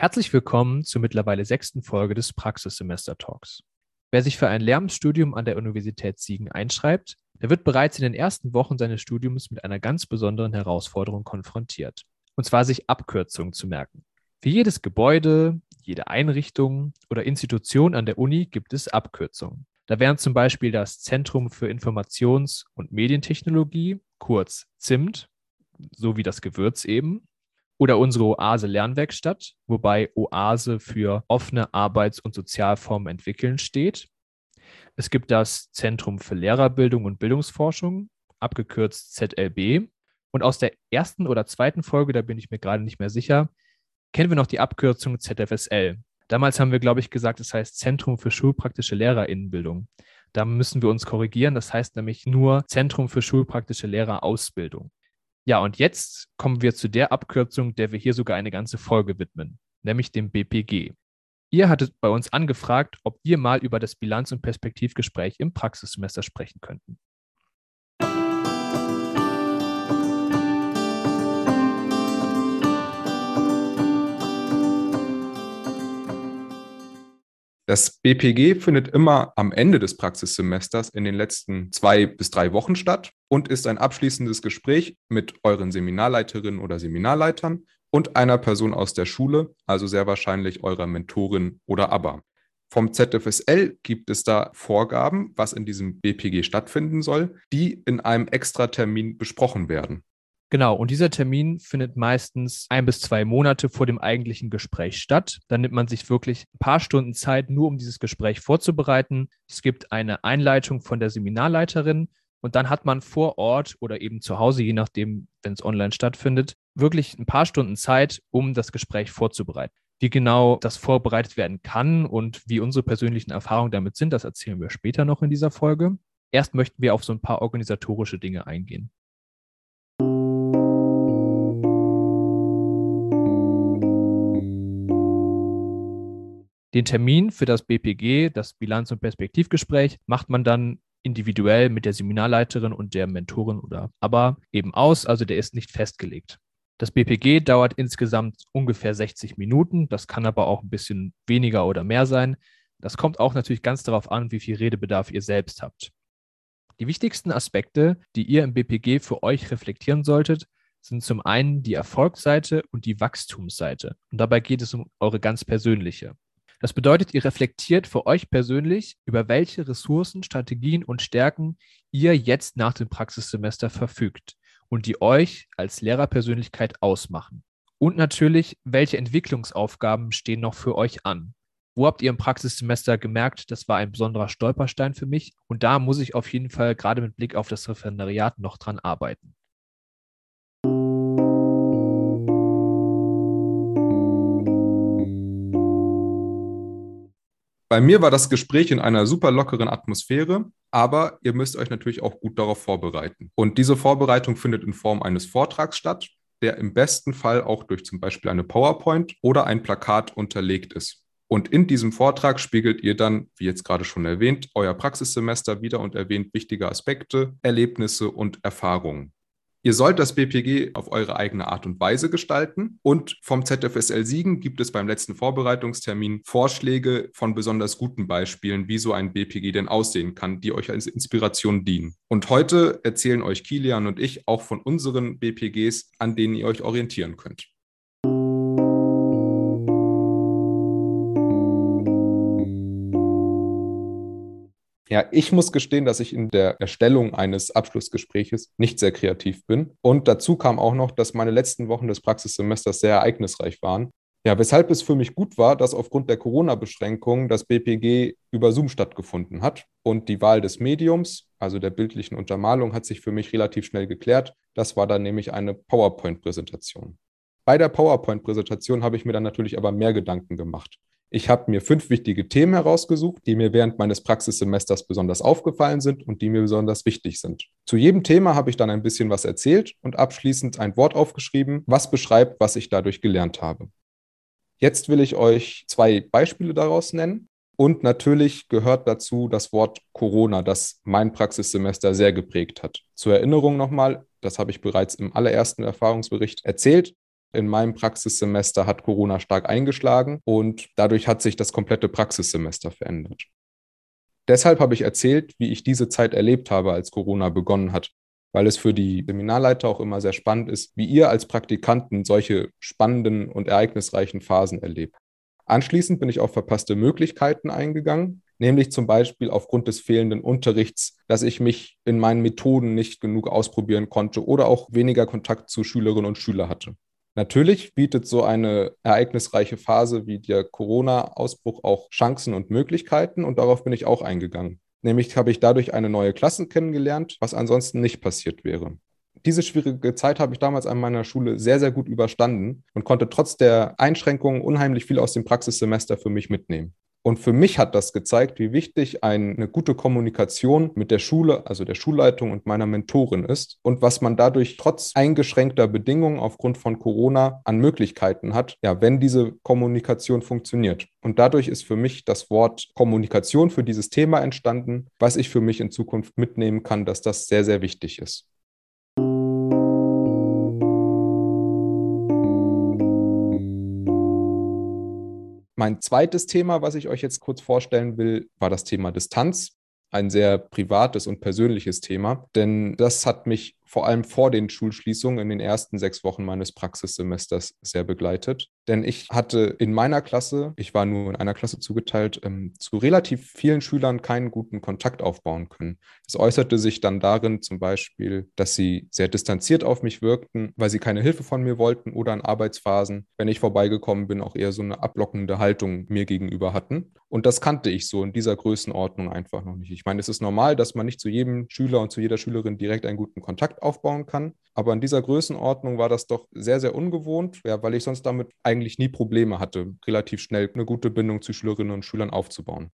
Herzlich willkommen zur mittlerweile sechsten Folge des Praxissemester Talks. Wer sich für ein Lehramtsstudium an der Universität Siegen einschreibt, der wird bereits in den ersten Wochen seines Studiums mit einer ganz besonderen Herausforderung konfrontiert. Und zwar sich Abkürzungen zu merken. Für jedes Gebäude, jede Einrichtung oder Institution an der Uni gibt es Abkürzungen. Da wären zum Beispiel das Zentrum für Informations- und Medientechnologie, kurz ZIMT, so wie das Gewürz eben, oder unsere Oase Lernwerkstatt, wobei Oase für offene Arbeits- und Sozialformen entwickeln steht. Es gibt das Zentrum für Lehrerbildung und Bildungsforschung, abgekürzt ZLB. Und aus der ersten oder zweiten Folge, da bin ich mir gerade nicht mehr sicher, kennen wir noch die Abkürzung ZFSL. Damals haben wir, glaube ich, gesagt, es heißt Zentrum für schulpraktische Lehrerinnenbildung. Da müssen wir uns korrigieren. Das heißt nämlich nur Zentrum für schulpraktische Lehrerausbildung. Ja, und jetzt kommen wir zu der Abkürzung, der wir hier sogar eine ganze Folge widmen, nämlich dem BPG. Ihr hattet bei uns angefragt, ob wir mal über das Bilanz- und Perspektivgespräch im Praxissemester sprechen könnten. Das BPG findet immer am Ende des Praxissemesters in den letzten zwei bis drei Wochen statt und ist ein abschließendes Gespräch mit euren Seminarleiterinnen oder Seminarleitern und einer Person aus der Schule, also sehr wahrscheinlich eurer Mentorin oder ABBA. Vom ZFSL gibt es da Vorgaben, was in diesem BPG stattfinden soll, die in einem Extratermin besprochen werden. Genau, und dieser Termin findet meistens ein bis zwei Monate vor dem eigentlichen Gespräch statt. Dann nimmt man sich wirklich ein paar Stunden Zeit, nur um dieses Gespräch vorzubereiten. Es gibt eine Einleitung von der Seminarleiterin und dann hat man vor Ort oder eben zu Hause, je nachdem, wenn es online stattfindet, wirklich ein paar Stunden Zeit, um das Gespräch vorzubereiten. Wie genau das vorbereitet werden kann und wie unsere persönlichen Erfahrungen damit sind, das erzählen wir später noch in dieser Folge. Erst möchten wir auf so ein paar organisatorische Dinge eingehen. Den Termin für das BPG, das Bilanz- und Perspektivgespräch, macht man dann individuell mit der Seminarleiterin und der Mentorin oder aber eben aus, also der ist nicht festgelegt. Das BPG dauert insgesamt ungefähr 60 Minuten, das kann aber auch ein bisschen weniger oder mehr sein. Das kommt auch natürlich ganz darauf an, wie viel Redebedarf ihr selbst habt. Die wichtigsten Aspekte, die ihr im BPG für euch reflektieren solltet, sind zum einen die Erfolgsseite und die Wachstumsseite. Und dabei geht es um eure ganz persönliche. Das bedeutet, ihr reflektiert für euch persönlich, über welche Ressourcen, Strategien und Stärken ihr jetzt nach dem Praxissemester verfügt und die euch als Lehrerpersönlichkeit ausmachen. Und natürlich, welche Entwicklungsaufgaben stehen noch für euch an? Wo habt ihr im Praxissemester gemerkt, das war ein besonderer Stolperstein für mich? Und da muss ich auf jeden Fall gerade mit Blick auf das Referendariat noch dran arbeiten. Bei mir war das Gespräch in einer super lockeren Atmosphäre, aber ihr müsst euch natürlich auch gut darauf vorbereiten. Und diese Vorbereitung findet in Form eines Vortrags statt, der im besten Fall auch durch zum Beispiel eine PowerPoint oder ein Plakat unterlegt ist. Und in diesem Vortrag spiegelt ihr dann, wie jetzt gerade schon erwähnt, euer Praxissemester wieder und erwähnt wichtige Aspekte, Erlebnisse und Erfahrungen. Ihr sollt das BPG auf eure eigene Art und Weise gestalten. Und vom ZFSL Siegen gibt es beim letzten Vorbereitungstermin Vorschläge von besonders guten Beispielen, wie so ein BPG denn aussehen kann, die euch als Inspiration dienen. Und heute erzählen euch Kilian und ich auch von unseren BPGs, an denen ihr euch orientieren könnt. Ja, ich muss gestehen, dass ich in der Erstellung eines Abschlussgespräches nicht sehr kreativ bin. Und dazu kam auch noch, dass meine letzten Wochen des Praxissemesters sehr ereignisreich waren. Ja, weshalb es für mich gut war, dass aufgrund der Corona-Beschränkungen das BPG über Zoom stattgefunden hat. Und die Wahl des Mediums, also der bildlichen Untermalung, hat sich für mich relativ schnell geklärt. Das war dann nämlich eine PowerPoint-Präsentation. Bei der PowerPoint-Präsentation habe ich mir dann natürlich aber mehr Gedanken gemacht. Ich habe mir fünf wichtige Themen herausgesucht, die mir während meines Praxissemesters besonders aufgefallen sind und die mir besonders wichtig sind. Zu jedem Thema habe ich dann ein bisschen was erzählt und abschließend ein Wort aufgeschrieben, was beschreibt, was ich dadurch gelernt habe. Jetzt will ich euch zwei Beispiele daraus nennen. Und natürlich gehört dazu das Wort Corona, das mein Praxissemester sehr geprägt hat. Zur Erinnerung nochmal, das habe ich bereits im allerersten Erfahrungsbericht erzählt. In meinem Praxissemester hat Corona stark eingeschlagen und dadurch hat sich das komplette Praxissemester verändert. Deshalb habe ich erzählt, wie ich diese Zeit erlebt habe, als Corona begonnen hat, weil es für die Seminarleiter auch immer sehr spannend ist, wie ihr als Praktikanten solche spannenden und ereignisreichen Phasen erlebt. Anschließend bin ich auf verpasste Möglichkeiten eingegangen, nämlich zum Beispiel aufgrund des fehlenden Unterrichts, dass ich mich in meinen Methoden nicht genug ausprobieren konnte oder auch weniger Kontakt zu Schülerinnen und Schülern hatte. Natürlich bietet so eine ereignisreiche Phase wie der Corona-Ausbruch auch Chancen und Möglichkeiten und darauf bin ich auch eingegangen. Nämlich habe ich dadurch eine neue Klasse kennengelernt, was ansonsten nicht passiert wäre. Diese schwierige Zeit habe ich damals an meiner Schule sehr, sehr gut überstanden und konnte trotz der Einschränkungen unheimlich viel aus dem Praxissemester für mich mitnehmen. Und für mich hat das gezeigt, wie wichtig eine gute Kommunikation mit der Schule, also der Schulleitung und meiner Mentorin ist und was man dadurch trotz eingeschränkter Bedingungen aufgrund von Corona an Möglichkeiten hat, ja, wenn diese Kommunikation funktioniert. Und dadurch ist für mich das Wort Kommunikation für dieses Thema entstanden, was ich für mich in Zukunft mitnehmen kann, dass das sehr, sehr wichtig ist. Mein zweites Thema, was ich euch jetzt kurz vorstellen will, war das Thema Distanz. Ein sehr privates und persönliches Thema, denn das hat mich vor allem vor den Schulschließungen in den ersten sechs Wochen meines Praxissemesters sehr begleitet. Denn ich hatte in meiner Klasse, ich war nur in einer Klasse zugeteilt, ähm, zu relativ vielen Schülern keinen guten Kontakt aufbauen können. Das äußerte sich dann darin zum Beispiel, dass sie sehr distanziert auf mich wirkten, weil sie keine Hilfe von mir wollten oder in Arbeitsphasen, wenn ich vorbeigekommen bin, auch eher so eine ablockende Haltung mir gegenüber hatten. Und das kannte ich so in dieser Größenordnung einfach noch nicht. Ich meine, es ist normal, dass man nicht zu jedem Schüler und zu jeder Schülerin direkt einen guten Kontakt aufbauen kann. Aber in dieser Größenordnung war das doch sehr, sehr ungewohnt, ja, weil ich sonst damit eigentlich nie Probleme hatte, relativ schnell eine gute Bindung zu Schülerinnen und Schülern aufzubauen.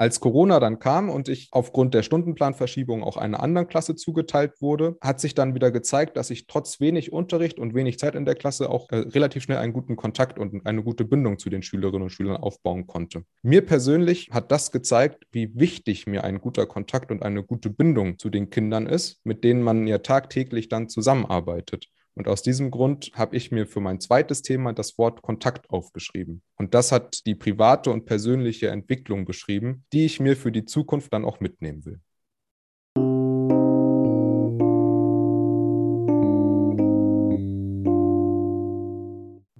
Als Corona dann kam und ich aufgrund der Stundenplanverschiebung auch einer anderen Klasse zugeteilt wurde, hat sich dann wieder gezeigt, dass ich trotz wenig Unterricht und wenig Zeit in der Klasse auch äh, relativ schnell einen guten Kontakt und eine gute Bindung zu den Schülerinnen und Schülern aufbauen konnte. Mir persönlich hat das gezeigt, wie wichtig mir ein guter Kontakt und eine gute Bindung zu den Kindern ist, mit denen man ja tagtäglich dann zusammenarbeitet. Und aus diesem Grund habe ich mir für mein zweites Thema das Wort Kontakt aufgeschrieben. Und das hat die private und persönliche Entwicklung beschrieben, die ich mir für die Zukunft dann auch mitnehmen will.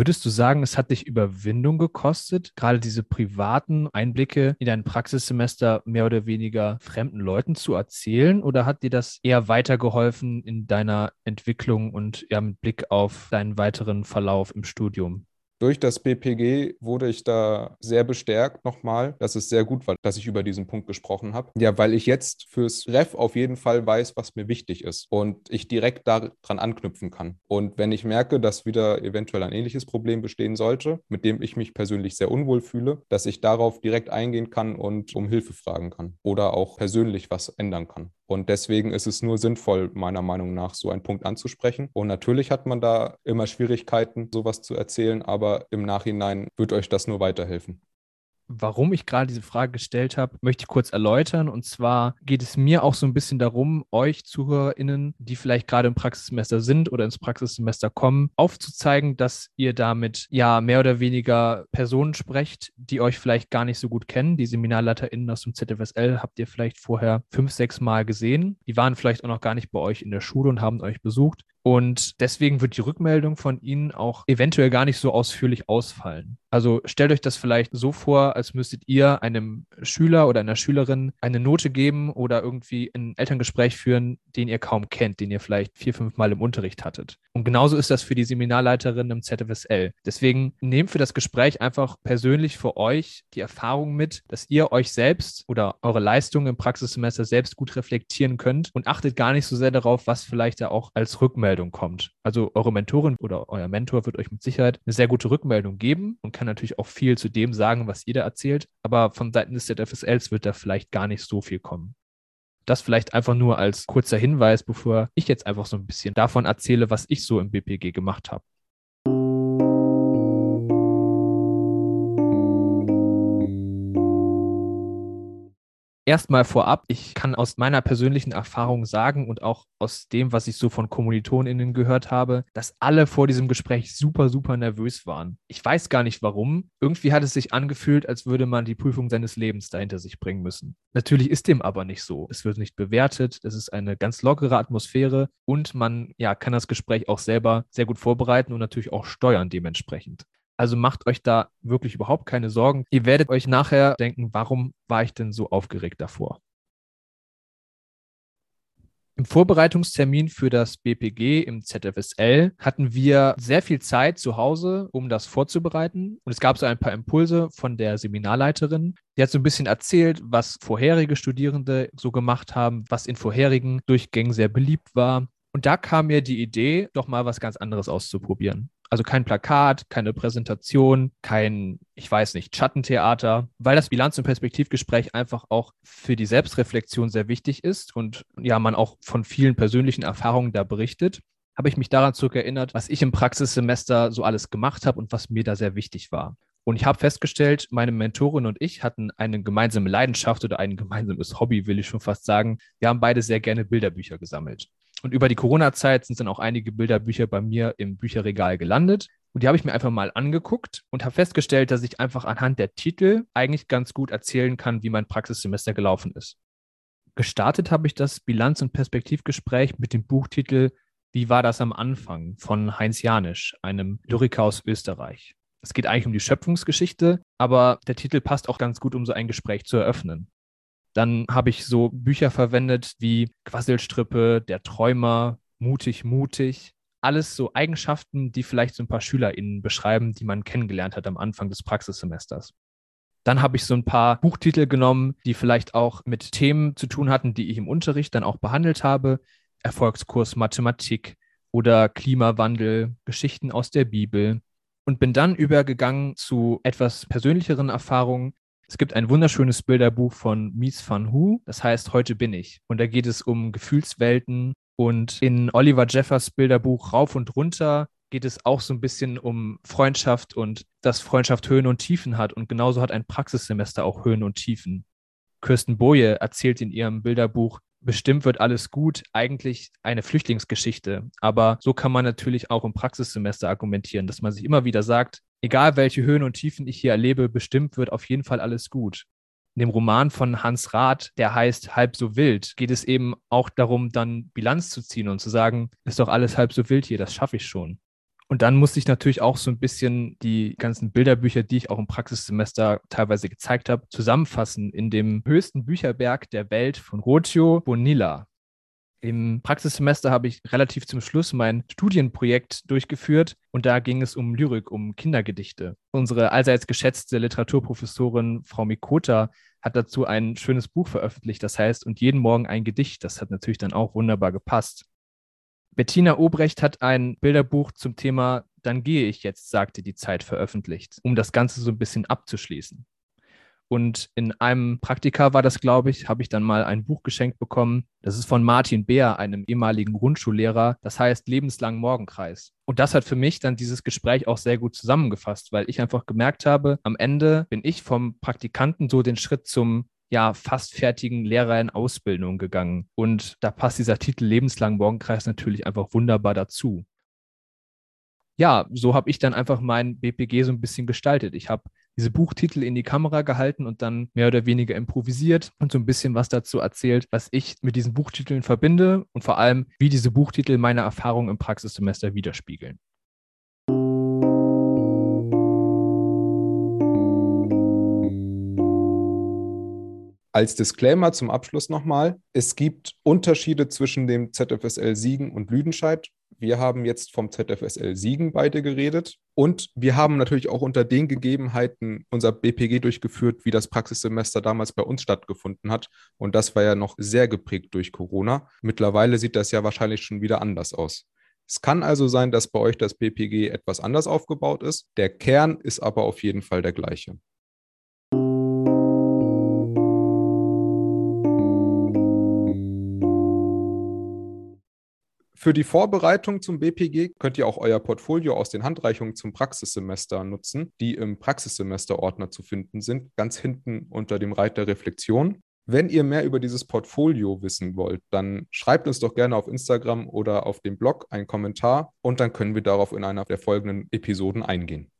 Würdest du sagen, es hat dich Überwindung gekostet, gerade diese privaten Einblicke in dein Praxissemester mehr oder weniger fremden Leuten zu erzählen? Oder hat dir das eher weitergeholfen in deiner Entwicklung und ja, mit Blick auf deinen weiteren Verlauf im Studium? Durch das BPG wurde ich da sehr bestärkt nochmal, dass es sehr gut war, dass ich über diesen Punkt gesprochen habe. Ja, weil ich jetzt fürs Ref auf jeden Fall weiß, was mir wichtig ist und ich direkt daran anknüpfen kann. Und wenn ich merke, dass wieder eventuell ein ähnliches Problem bestehen sollte, mit dem ich mich persönlich sehr unwohl fühle, dass ich darauf direkt eingehen kann und um Hilfe fragen kann oder auch persönlich was ändern kann. Und deswegen ist es nur sinnvoll, meiner Meinung nach, so einen Punkt anzusprechen. Und natürlich hat man da immer Schwierigkeiten, sowas zu erzählen, aber im Nachhinein wird euch das nur weiterhelfen warum ich gerade diese Frage gestellt habe, möchte ich kurz erläutern. Und zwar geht es mir auch so ein bisschen darum, euch ZuhörerInnen, die vielleicht gerade im Praxissemester sind oder ins Praxissemester kommen, aufzuzeigen, dass ihr damit ja mehr oder weniger Personen sprecht, die euch vielleicht gar nicht so gut kennen. Die SeminarleiterInnen aus dem ZFSL habt ihr vielleicht vorher fünf, sechs Mal gesehen. Die waren vielleicht auch noch gar nicht bei euch in der Schule und haben euch besucht. Und deswegen wird die Rückmeldung von Ihnen auch eventuell gar nicht so ausführlich ausfallen. Also stellt euch das vielleicht so vor, als müsstet ihr einem Schüler oder einer Schülerin eine Note geben oder irgendwie ein Elterngespräch führen, den ihr kaum kennt, den ihr vielleicht vier, fünf Mal im Unterricht hattet. Und genauso ist das für die Seminarleiterin im ZFSL. Deswegen nehmt für das Gespräch einfach persönlich für euch die Erfahrung mit, dass ihr euch selbst oder eure Leistungen im Praxissemester selbst gut reflektieren könnt und achtet gar nicht so sehr darauf, was vielleicht da auch als Rückmeldung kommt. Also eure Mentorin oder euer Mentor wird euch mit Sicherheit eine sehr gute Rückmeldung geben und kann natürlich auch viel zu dem sagen, was jeder erzählt. Aber von Seiten des ZFSLs wird da vielleicht gar nicht so viel kommen. Das vielleicht einfach nur als kurzer Hinweis, bevor ich jetzt einfach so ein bisschen davon erzähle, was ich so im BPG gemacht habe. Erstmal vorab, ich kann aus meiner persönlichen Erfahrung sagen und auch aus dem, was ich so von KommilitonInnen gehört habe, dass alle vor diesem Gespräch super, super nervös waren. Ich weiß gar nicht warum. Irgendwie hat es sich angefühlt, als würde man die Prüfung seines Lebens dahinter sich bringen müssen. Natürlich ist dem aber nicht so. Es wird nicht bewertet, es ist eine ganz lockere Atmosphäre und man ja, kann das Gespräch auch selber sehr gut vorbereiten und natürlich auch steuern dementsprechend. Also macht euch da wirklich überhaupt keine Sorgen. Ihr werdet euch nachher denken, warum war ich denn so aufgeregt davor? Im Vorbereitungstermin für das BPG im ZFSL hatten wir sehr viel Zeit zu Hause, um das vorzubereiten. Und es gab so ein paar Impulse von der Seminarleiterin. Die hat so ein bisschen erzählt, was vorherige Studierende so gemacht haben, was in vorherigen Durchgängen sehr beliebt war. Und da kam mir die Idee, doch mal was ganz anderes auszuprobieren. Also kein Plakat, keine Präsentation, kein, ich weiß nicht, Schattentheater, weil das Bilanz- und Perspektivgespräch einfach auch für die Selbstreflexion sehr wichtig ist und ja, man auch von vielen persönlichen Erfahrungen da berichtet, habe ich mich daran zurückerinnert, was ich im Praxissemester so alles gemacht habe und was mir da sehr wichtig war. Und ich habe festgestellt, meine Mentorin und ich hatten eine gemeinsame Leidenschaft oder ein gemeinsames Hobby, will ich schon fast sagen. Wir haben beide sehr gerne Bilderbücher gesammelt. Und über die Corona-Zeit sind dann auch einige Bilderbücher bei mir im Bücherregal gelandet. Und die habe ich mir einfach mal angeguckt und habe festgestellt, dass ich einfach anhand der Titel eigentlich ganz gut erzählen kann, wie mein Praxissemester gelaufen ist. Gestartet habe ich das Bilanz- und Perspektivgespräch mit dem Buchtitel Wie war das am Anfang von Heinz Janisch, einem Lyriker aus Österreich. Es geht eigentlich um die Schöpfungsgeschichte, aber der Titel passt auch ganz gut, um so ein Gespräch zu eröffnen. Dann habe ich so Bücher verwendet wie Quasselstrippe, Der Träumer, Mutig, Mutig. Alles so Eigenschaften, die vielleicht so ein paar SchülerInnen beschreiben, die man kennengelernt hat am Anfang des Praxissemesters. Dann habe ich so ein paar Buchtitel genommen, die vielleicht auch mit Themen zu tun hatten, die ich im Unterricht dann auch behandelt habe. Erfolgskurs Mathematik oder Klimawandel, Geschichten aus der Bibel. Und bin dann übergegangen zu etwas persönlicheren Erfahrungen, es gibt ein wunderschönes Bilderbuch von Mies van Hu, das heißt Heute bin ich. Und da geht es um Gefühlswelten. Und in Oliver Jeffers Bilderbuch Rauf und Runter geht es auch so ein bisschen um Freundschaft und dass Freundschaft Höhen und Tiefen hat. Und genauso hat ein Praxissemester auch Höhen und Tiefen. Kirsten Boje erzählt in ihrem Bilderbuch, bestimmt wird alles gut, eigentlich eine Flüchtlingsgeschichte. Aber so kann man natürlich auch im Praxissemester argumentieren, dass man sich immer wieder sagt, egal welche Höhen und Tiefen ich hier erlebe, bestimmt wird auf jeden Fall alles gut. In dem Roman von Hans Rath, der heißt Halb so wild, geht es eben auch darum, dann Bilanz zu ziehen und zu sagen, ist doch alles halb so wild hier, das schaffe ich schon. Und dann musste ich natürlich auch so ein bisschen die ganzen Bilderbücher, die ich auch im Praxissemester teilweise gezeigt habe, zusammenfassen in dem höchsten Bücherberg der Welt von Rotio Bonilla. Im Praxissemester habe ich relativ zum Schluss mein Studienprojekt durchgeführt und da ging es um Lyrik, um Kindergedichte. Unsere allseits geschätzte Literaturprofessorin Frau Mikota hat dazu ein schönes Buch veröffentlicht, das heißt Und jeden Morgen ein Gedicht. Das hat natürlich dann auch wunderbar gepasst. Bettina Obrecht hat ein Bilderbuch zum Thema Dann gehe ich jetzt, sagte die Zeit veröffentlicht, um das Ganze so ein bisschen abzuschließen. Und in einem Praktika war das, glaube ich, habe ich dann mal ein Buch geschenkt bekommen. Das ist von Martin Beer, einem ehemaligen Grundschullehrer. Das heißt Lebenslang Morgenkreis. Und das hat für mich dann dieses Gespräch auch sehr gut zusammengefasst, weil ich einfach gemerkt habe, am Ende bin ich vom Praktikanten so den Schritt zum ja fast fertigen Lehrer in Ausbildung gegangen. Und da passt dieser Titel Lebenslang Morgenkreis natürlich einfach wunderbar dazu. Ja, so habe ich dann einfach mein BPG so ein bisschen gestaltet. Ich habe diese Buchtitel in die Kamera gehalten und dann mehr oder weniger improvisiert und so ein bisschen was dazu erzählt, was ich mit diesen Buchtiteln verbinde und vor allem, wie diese Buchtitel meine Erfahrungen im Praxissemester widerspiegeln. Als Disclaimer zum Abschluss nochmal, es gibt Unterschiede zwischen dem ZFSL Siegen und Lüdenscheid wir haben jetzt vom ZFSL Siegen beide geredet und wir haben natürlich auch unter den Gegebenheiten unser BPG durchgeführt, wie das Praxissemester damals bei uns stattgefunden hat. Und das war ja noch sehr geprägt durch Corona. Mittlerweile sieht das ja wahrscheinlich schon wieder anders aus. Es kann also sein, dass bei euch das BPG etwas anders aufgebaut ist. Der Kern ist aber auf jeden Fall der gleiche. Für die Vorbereitung zum BPG könnt ihr auch euer Portfolio aus den Handreichungen zum Praxissemester nutzen, die im Praxissemester-Ordner zu finden sind, ganz hinten unter dem Reiter Reflexion. Wenn ihr mehr über dieses Portfolio wissen wollt, dann schreibt uns doch gerne auf Instagram oder auf dem Blog einen Kommentar und dann können wir darauf in einer der folgenden Episoden eingehen.